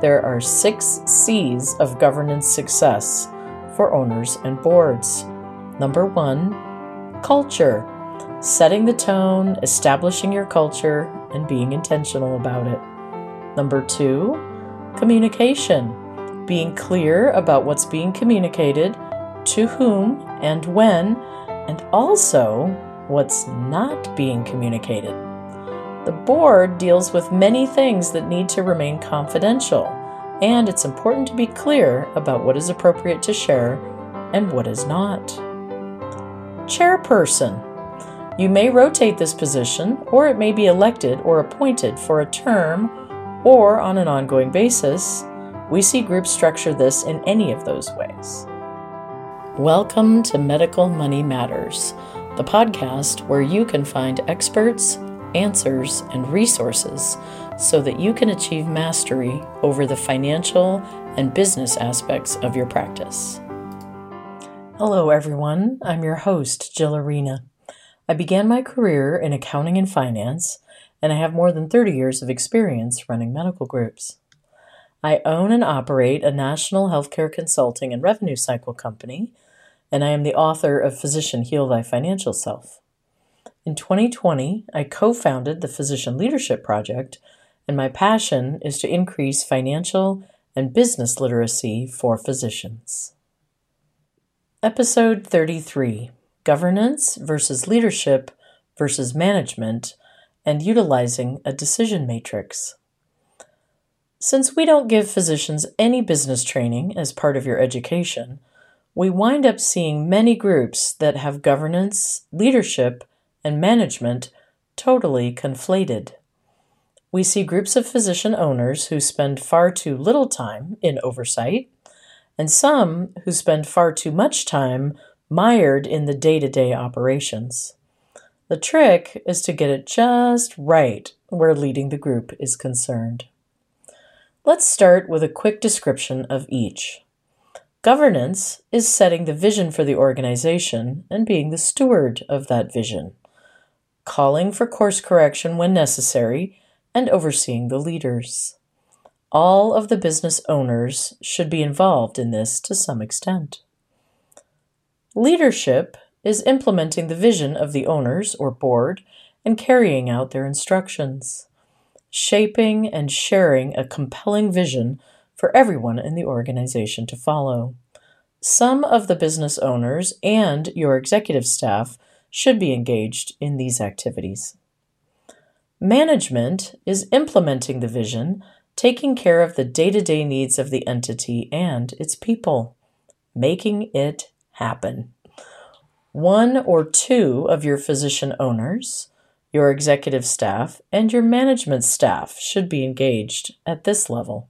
there are six C's of governance success for owners and boards. Number one, culture. Setting the tone, establishing your culture, and being intentional about it. Number two, communication. Being clear about what's being communicated, to whom, and when, and also what's not being communicated. The board deals with many things that need to remain confidential, and it's important to be clear about what is appropriate to share and what is not. Chairperson. You may rotate this position, or it may be elected or appointed for a term or on an ongoing basis. We see groups structure this in any of those ways. Welcome to Medical Money Matters, the podcast where you can find experts, answers, and resources so that you can achieve mastery over the financial and business aspects of your practice. Hello, everyone. I'm your host, Jill Arena. I began my career in accounting and finance, and I have more than 30 years of experience running medical groups. I own and operate a national healthcare consulting and revenue cycle company and I am the author of Physician Heal Thy Financial Self. In 2020, I co founded the Physician Leadership Project, and my passion is to increase financial and business literacy for physicians. Episode 33 Governance versus Leadership versus Management and Utilizing a Decision Matrix. Since we don't give physicians any business training as part of your education, we wind up seeing many groups that have governance, leadership, and management totally conflated. We see groups of physician owners who spend far too little time in oversight, and some who spend far too much time mired in the day to day operations. The trick is to get it just right where leading the group is concerned. Let's start with a quick description of each. Governance is setting the vision for the organization and being the steward of that vision, calling for course correction when necessary, and overseeing the leaders. All of the business owners should be involved in this to some extent. Leadership is implementing the vision of the owners or board and carrying out their instructions, shaping and sharing a compelling vision for everyone in the organization to follow. Some of the business owners and your executive staff should be engaged in these activities. Management is implementing the vision, taking care of the day to day needs of the entity and its people, making it happen. One or two of your physician owners, your executive staff, and your management staff should be engaged at this level.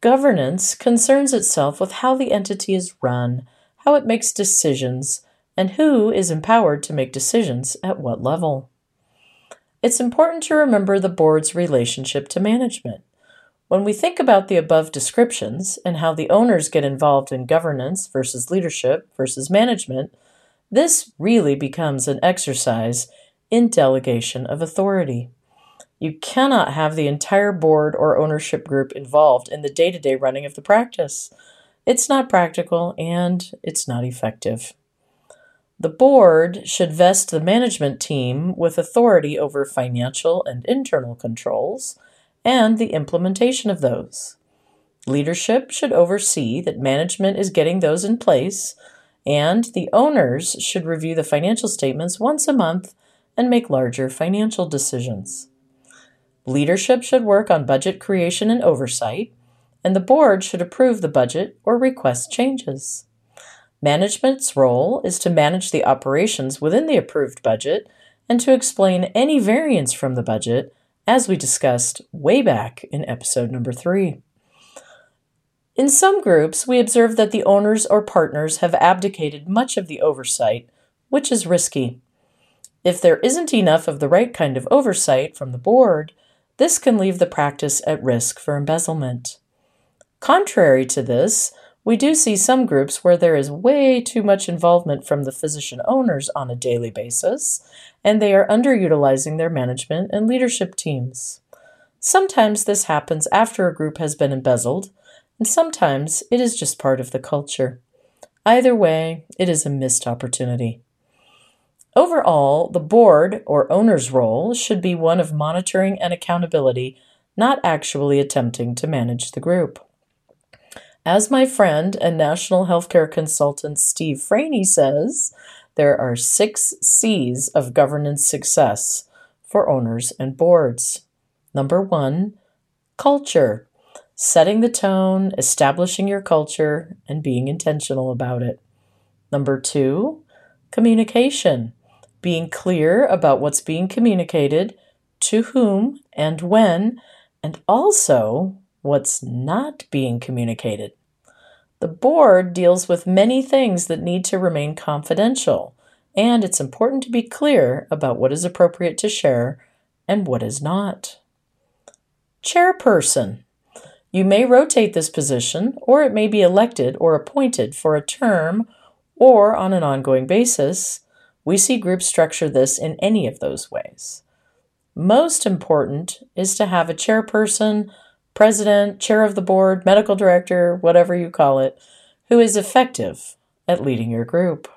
Governance concerns itself with how the entity is run, how it makes decisions, and who is empowered to make decisions at what level. It's important to remember the board's relationship to management. When we think about the above descriptions and how the owners get involved in governance versus leadership versus management, this really becomes an exercise in delegation of authority. You cannot have the entire board or ownership group involved in the day to day running of the practice. It's not practical and it's not effective. The board should vest the management team with authority over financial and internal controls and the implementation of those. Leadership should oversee that management is getting those in place, and the owners should review the financial statements once a month and make larger financial decisions. Leadership should work on budget creation and oversight, and the board should approve the budget or request changes. Management's role is to manage the operations within the approved budget and to explain any variance from the budget, as we discussed way back in episode number three. In some groups, we observe that the owners or partners have abdicated much of the oversight, which is risky. If there isn't enough of the right kind of oversight from the board, this can leave the practice at risk for embezzlement. Contrary to this, we do see some groups where there is way too much involvement from the physician owners on a daily basis, and they are underutilizing their management and leadership teams. Sometimes this happens after a group has been embezzled, and sometimes it is just part of the culture. Either way, it is a missed opportunity. Overall, the board or owner's role should be one of monitoring and accountability, not actually attempting to manage the group. As my friend and national healthcare consultant Steve Franey says, there are six C's of governance success for owners and boards. Number one, culture. Setting the tone, establishing your culture, and being intentional about it. Number two, communication being clear about what's being communicated, to whom and when, and also what's not being communicated. The board deals with many things that need to remain confidential, and it's important to be clear about what is appropriate to share and what is not. Chairperson. You may rotate this position, or it may be elected or appointed for a term or on an ongoing basis we see groups structure this in any of those ways. Most important is to have a chairperson, president, chair of the board, medical director, whatever you call it, who is effective at leading your group.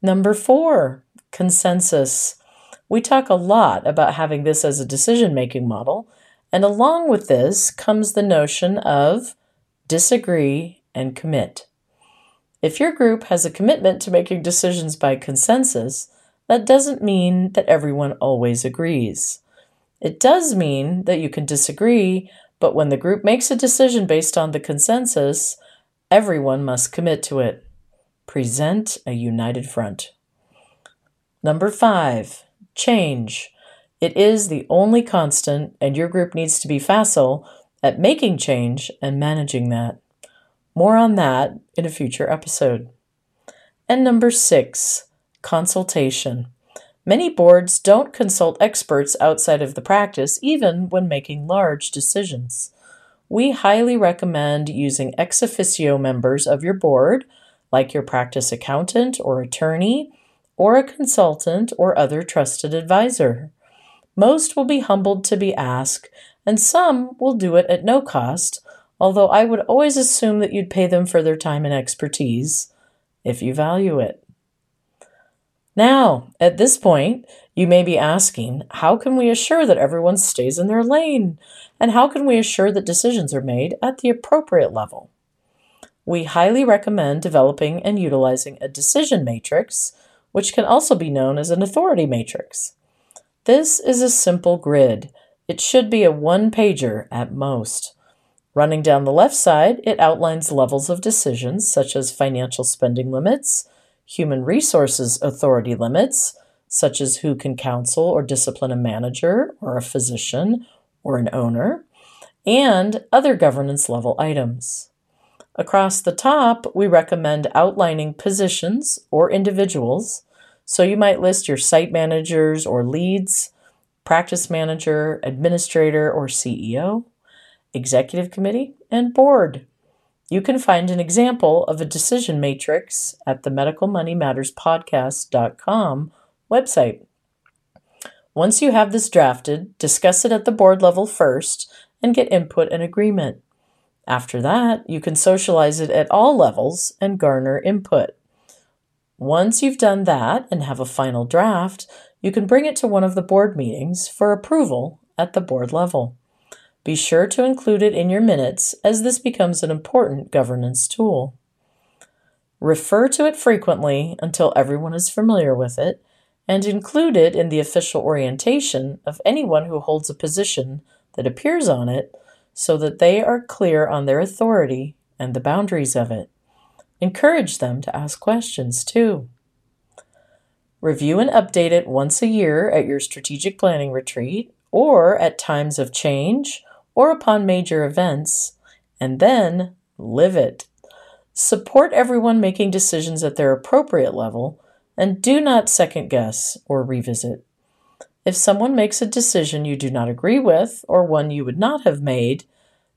Number four, consensus. We talk a lot about having this as a decision making model, and along with this comes the notion of disagree and commit. If your group has a commitment to making decisions by consensus, that doesn't mean that everyone always agrees. It does mean that you can disagree, but when the group makes a decision based on the consensus, everyone must commit to it. Present a united front. Number five, change. It is the only constant, and your group needs to be facile at making change and managing that. More on that in a future episode. And number six, consultation. Many boards don't consult experts outside of the practice, even when making large decisions. We highly recommend using ex officio members of your board, like your practice accountant or attorney, or a consultant or other trusted advisor. Most will be humbled to be asked, and some will do it at no cost, although I would always assume that you'd pay them for their time and expertise if you value it. Now, at this point, you may be asking, how can we assure that everyone stays in their lane? And how can we assure that decisions are made at the appropriate level? We highly recommend developing and utilizing a decision matrix, which can also be known as an authority matrix. This is a simple grid. It should be a one pager at most. Running down the left side, it outlines levels of decisions such as financial spending limits, human resources authority limits, such as who can counsel or discipline a manager or a physician or an owner, and other governance level items. Across the top, we recommend outlining positions or individuals. So you might list your site managers or leads, practice manager, administrator, or CEO executive committee, and board. You can find an example of a decision matrix at the medicalmoneymatterspodcast.com website. Once you have this drafted, discuss it at the board level first and get input and agreement. After that, you can socialize it at all levels and garner input. Once you've done that and have a final draft, you can bring it to one of the board meetings for approval at the board level. Be sure to include it in your minutes as this becomes an important governance tool. Refer to it frequently until everyone is familiar with it, and include it in the official orientation of anyone who holds a position that appears on it so that they are clear on their authority and the boundaries of it. Encourage them to ask questions too. Review and update it once a year at your strategic planning retreat or at times of change or upon major events, and then live it. Support everyone making decisions at their appropriate level, and do not second guess or revisit. If someone makes a decision you do not agree with or one you would not have made,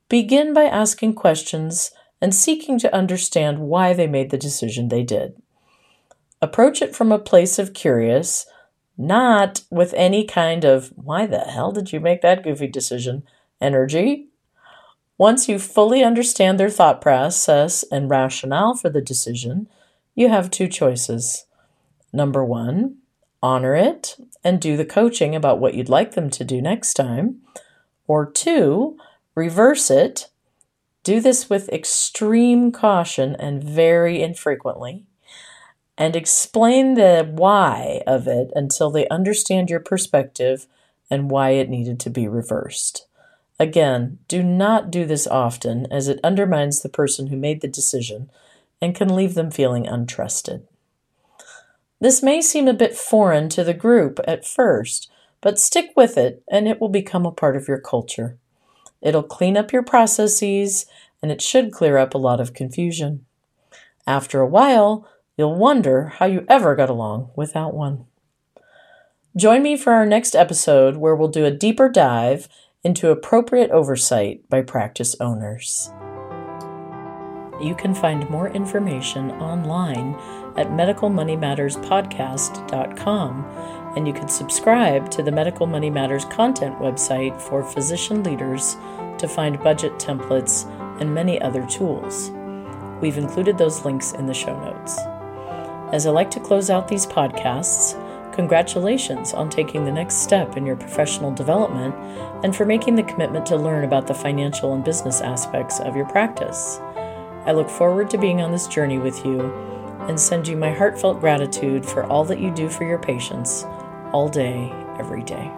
begin by asking questions and seeking to understand why they made the decision they did. Approach it from a place of curious, not with any kind of, why the hell did you make that goofy decision? Energy. Once you fully understand their thought process and rationale for the decision, you have two choices. Number one, honor it and do the coaching about what you'd like them to do next time. Or two, reverse it. Do this with extreme caution and very infrequently and explain the why of it until they understand your perspective and why it needed to be reversed. Again, do not do this often as it undermines the person who made the decision and can leave them feeling untrusted. This may seem a bit foreign to the group at first, but stick with it and it will become a part of your culture. It'll clean up your processes and it should clear up a lot of confusion. After a while, You'll wonder how you ever got along without one. Join me for our next episode where we'll do a deeper dive into appropriate oversight by practice owners. You can find more information online at medicalmoneymatterspodcast.com and you can subscribe to the Medical Money Matters content website for physician leaders to find budget templates and many other tools. We've included those links in the show notes. As I like to close out these podcasts, congratulations on taking the next step in your professional development and for making the commitment to learn about the financial and business aspects of your practice. I look forward to being on this journey with you and send you my heartfelt gratitude for all that you do for your patients all day, every day.